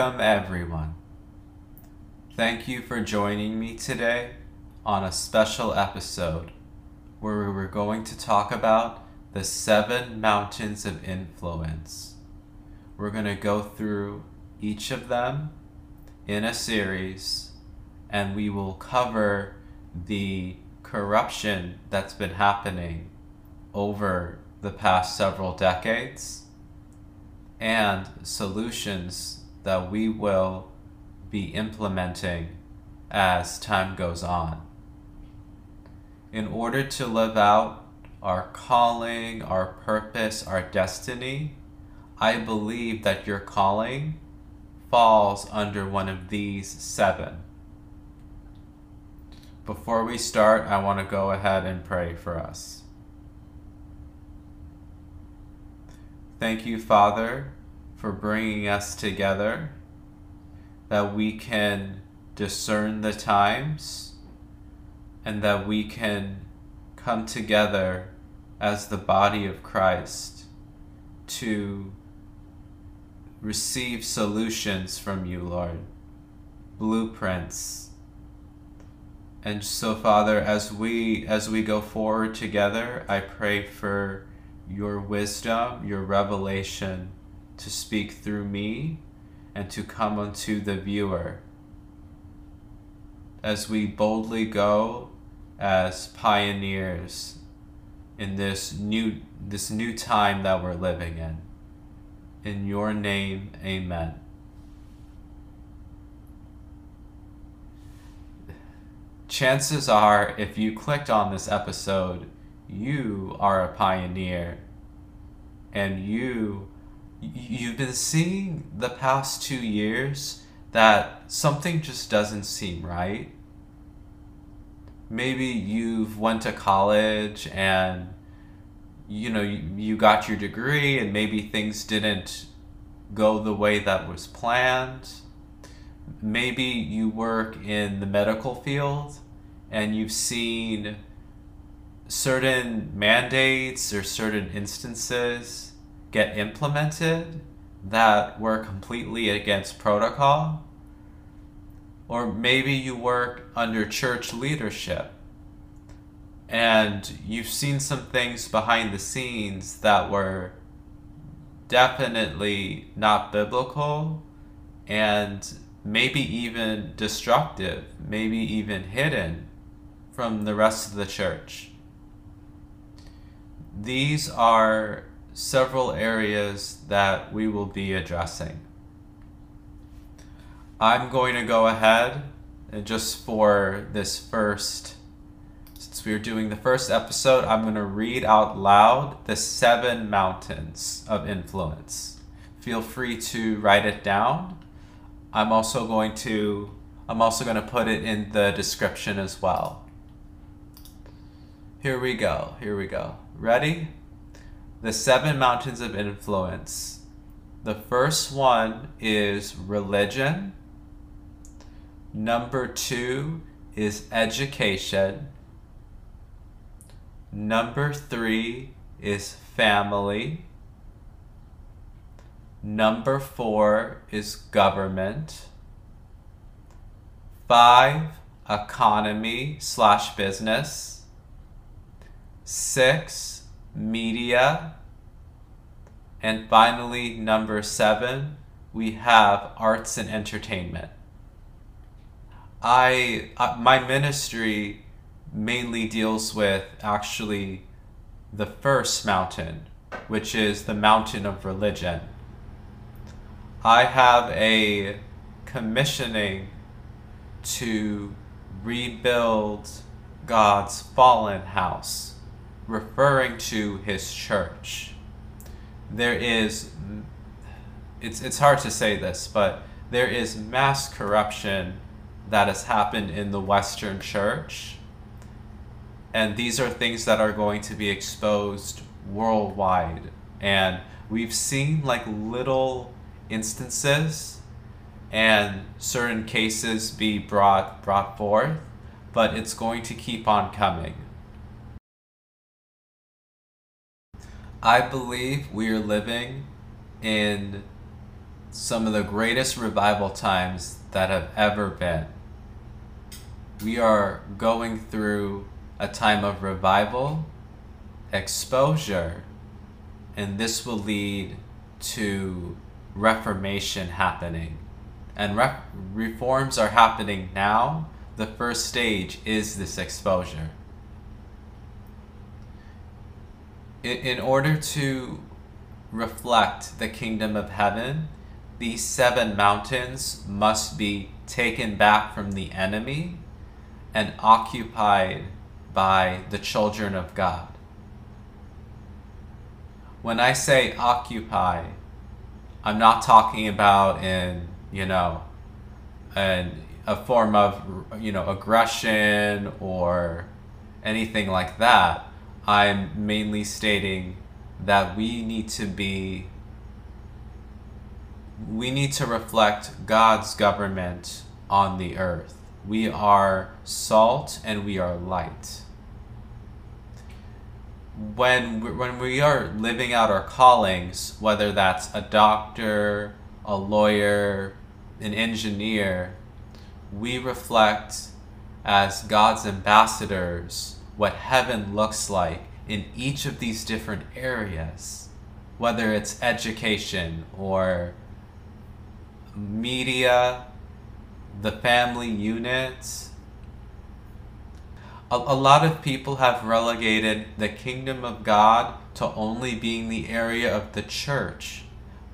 Welcome, everyone. Thank you for joining me today on a special episode where we're going to talk about the seven mountains of influence. We're going to go through each of them in a series and we will cover the corruption that's been happening over the past several decades and solutions that we will be implementing as time goes on. In order to live out our calling, our purpose, our destiny, I believe that your calling falls under one of these seven. Before we start, I want to go ahead and pray for us. Thank you, Father, for bringing us together, that we can discern the times and that we can come together as the body of Christ to receive solutions from you, Lord, blueprints. And so, Father, as we as we go forward together, I pray for your wisdom, your revelation to speak through me and to come unto the viewer. As we boldly go as pioneers in this new this new time that we're living in. In your name, amen. Chances are, if you clicked on this episode, you are a pioneer. And you, you've been seeing the past two years that something just doesn't seem right. Maybe you've went to college and you know, you, you got your degree and maybe things didn't go the way that was planned. Maybe you work in the medical field and you've seen certain mandates or certain instances get implemented that were completely against protocol. Or maybe you work under church leadership and you've seen some things behind the scenes that were definitely not biblical and maybe even destructive, maybe even hidden from the rest of the church. These are several areas that we will be addressing. I'm going to go ahead and just for this first since we are doing the first episode, I'm going to read out loud the seven mountains of influence. Feel free to write it down. I'm also going to I'm also going to put it in the description as well. Here we go. Here we go. Ready? The seven mountains of influence. The first one is religion. Number 2 is education. Number three is family. Number four is government. Five, economy slash business. Six, media. And finally, number seven, we have arts and entertainment. I, uh, my ministry mainly deals with actually the first mountain, which is the mountain of religion. I have a commissioning to rebuild God's fallen house, referring to his church. There is, it's, it's hard to say this, but there is mass corruption that has happened in the Western church. And these are things that are going to be exposed worldwide. And we've seen like little instances and certain cases be brought brought forth but it's going to keep on coming i believe we are living in some of the greatest revival times that have ever been. We are going through a time of revival, exposure, and this will lead to reformation happening. And re- reforms are happening now. The first stage is this exposure. In, in order to reflect the kingdom of heaven, these seven mountains must be taken back from the enemy and occupied by the children of God. When I say occupy, I'm not talking about in, you know, an, a form of, you know, aggression or anything like that. I'm mainly stating that we need to be we need to reflect God's government on the earth. We are salt and we are light. When we, when we are living out our callings, whether that's a doctor, a lawyer, an engineer, we reflect as God's ambassadors what heaven looks like in each of these different areas, whether it's education or media, the family unit. A, a lot of people have relegated the kingdom of God to only being the area of the church.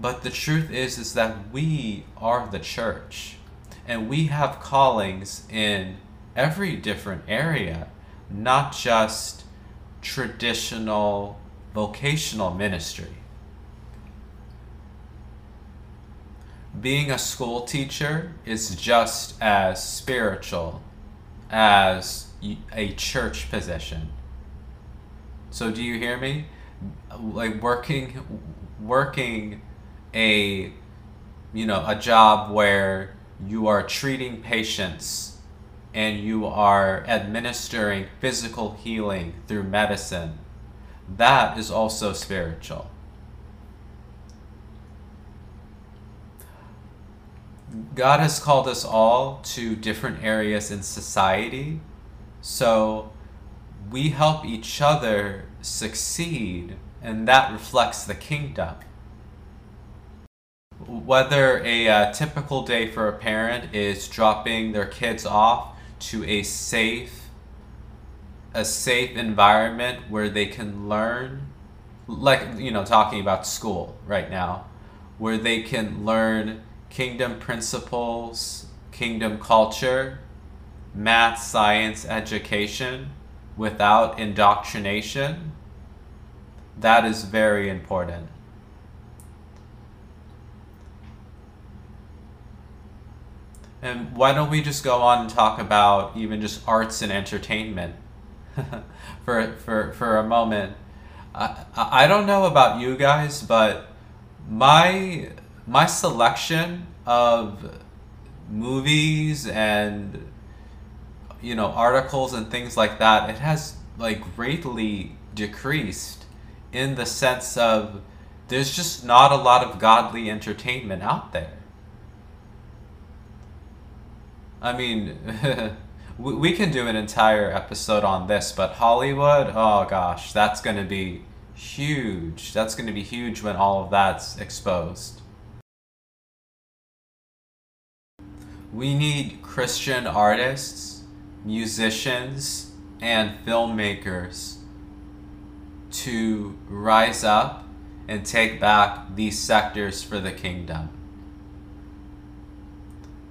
But the truth is is that we are the church. And we have callings in every different area, not just traditional vocational ministry. Being a school teacher is just as spiritual as a church position. So do you hear me? Like working working a you know, a job where you are treating patients and you are administering physical healing through medicine, that is also spiritual. God has called us all to different areas in society, so we help each other succeed, and that reflects the kingdom. Whether a uh, typical day for a parent is dropping their kids off to a safe a safe environment where they can learn like you know talking about school right now where they can learn kingdom principles kingdom culture math science education without indoctrination. That is very important And why don't we just go on and talk about even just arts and entertainment for, for, for a moment? I, I don't know about you guys, but my my selection of movies and you know articles and things like that it has like greatly decreased in the sense of there's just not a lot of godly entertainment out there I mean, we we can do an entire episode on this, but Hollywood, oh gosh, that's going to be huge. That's going to be huge when all of that's exposed. We need Christian artists, musicians, and filmmakers to rise up and take back these sectors for the kingdom.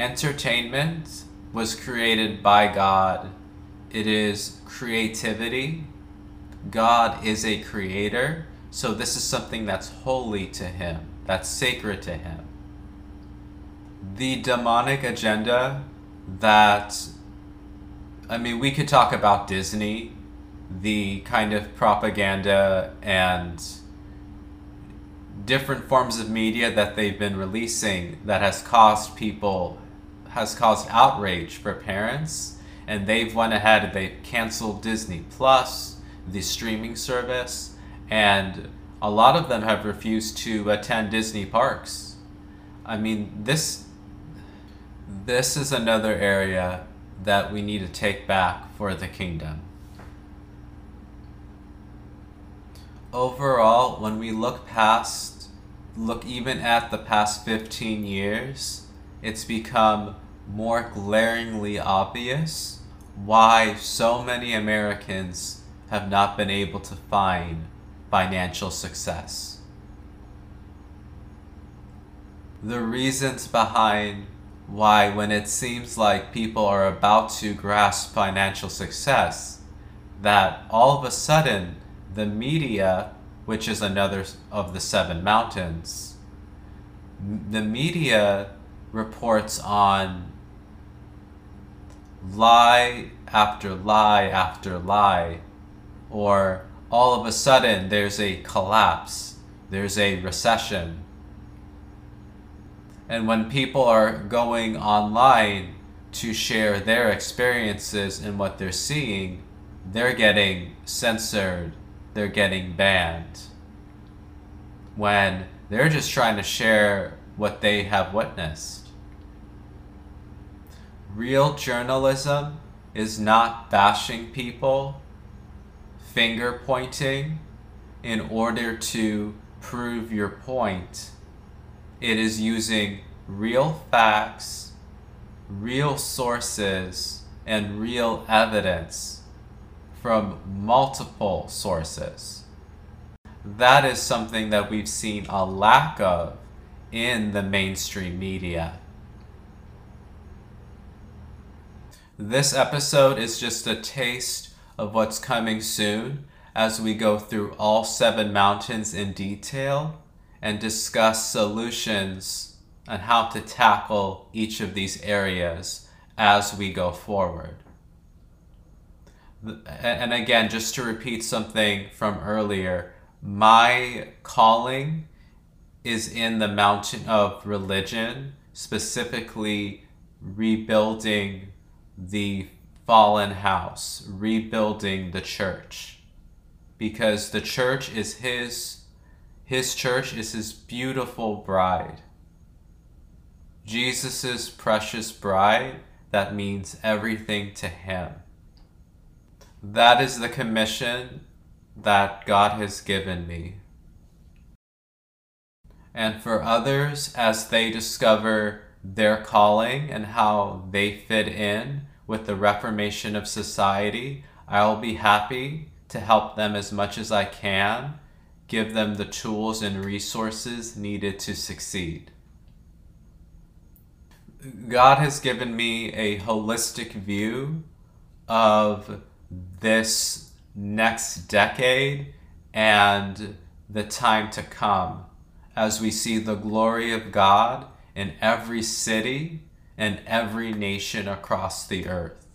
Entertainment was created by God. It is creativity. God is a creator. So this is something that's holy to him, that's sacred to him. The demonic agenda that, I mean, we could talk about Disney, the kind of propaganda and different forms of media that they've been releasing that has caused people has caused outrage for parents, and they've went ahead and they canceled Disney Plus, the streaming service, and a lot of them have refused to attend Disney parks. I mean, this this is another area that we need to take back for the kingdom. Overall, when we look past, look even at the past 15 years, it's become more glaringly obvious why so many Americans have not been able to find financial success. The reasons behind why, when it seems like people are about to grasp financial success, that all of a sudden the media, which is another of the seven mountains, the media reports on lie after lie after lie, or all of a sudden there's a collapse, there's a recession. And when people are going online to share their experiences and what they're seeing, they're getting censored, they're getting banned. When they're just trying to share what they have witnessed. Real journalism is not bashing people, finger pointing in order to prove your point. It is using real facts, real sources, and real evidence from multiple sources. That is something that we've seen a lack of in the mainstream media. This episode is just a taste of what's coming soon as we go through all seven mountains in detail and discuss solutions on how to tackle each of these areas as we go forward. And again, just to repeat something from earlier, my calling is in the mountain of religion, specifically rebuilding the fallen house, rebuilding the church. Because the church is his, his church is his beautiful bride. Jesus' precious bride that means everything to him. That is the commission that God has given me. And for others, as they discover their calling and how they fit in, with the reformation of society, I'll be happy to help them as much as I can, give them the tools and resources needed to succeed. God has given me a holistic view of this next decade and the time to come as we see the glory of God in every city and every nation across the earth.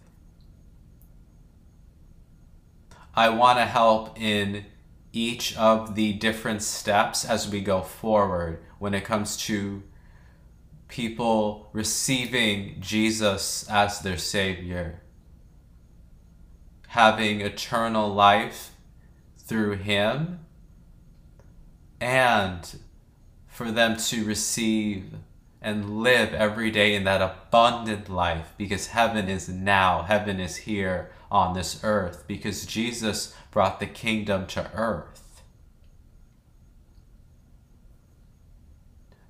I want to help in each of the different steps as we go forward when it comes to people receiving Jesus as their Savior, having eternal life through Him, and for them to receive and live every day in that abundant life because heaven is now, heaven is here on this earth because Jesus brought the kingdom to earth.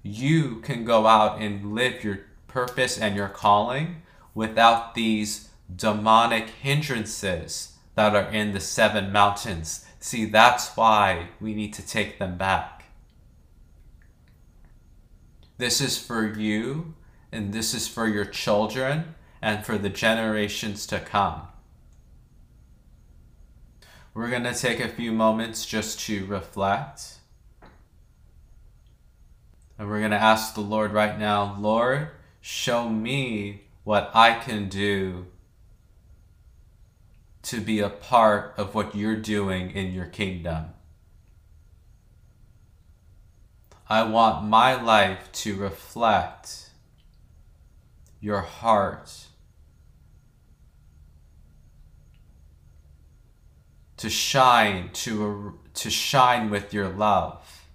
You can go out and live your purpose and your calling without these demonic hindrances that are in the seven mountains. See, that's why we need to take them back. This is for you, and this is for your children, and for the generations to come. We're going to take a few moments just to reflect. And we're going to ask the Lord right now, Lord, show me what I can do to be a part of what you're doing in your kingdom. I want my life to reflect your heart. To shine, to, to shine with your love.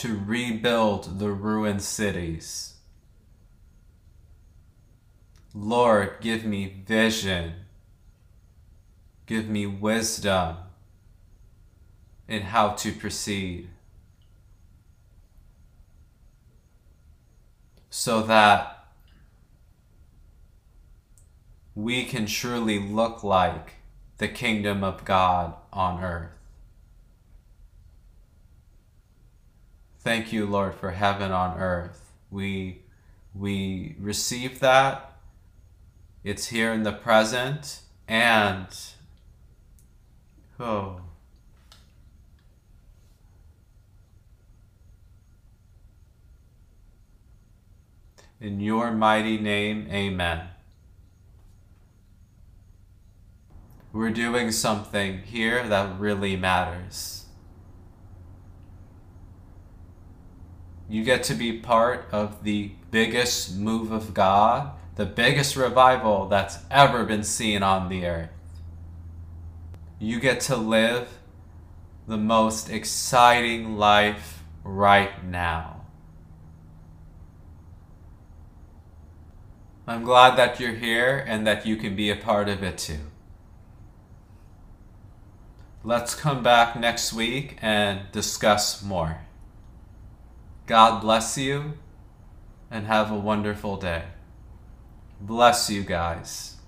to rebuild the ruined cities. Lord, give me vision. Give me wisdom in how to proceed. So that we can truly look like the kingdom of God on earth. Thank you, Lord, for heaven on earth. We, we receive that. It's here in the present and oh In your mighty name, amen. We're doing something here that really matters. You get to be part of the biggest move of God, the biggest revival that's ever been seen on the earth. You get to live the most exciting life right now. I'm glad that you're here and that you can be a part of it too. Let's come back next week and discuss more. God bless you and have a wonderful day. Bless you guys.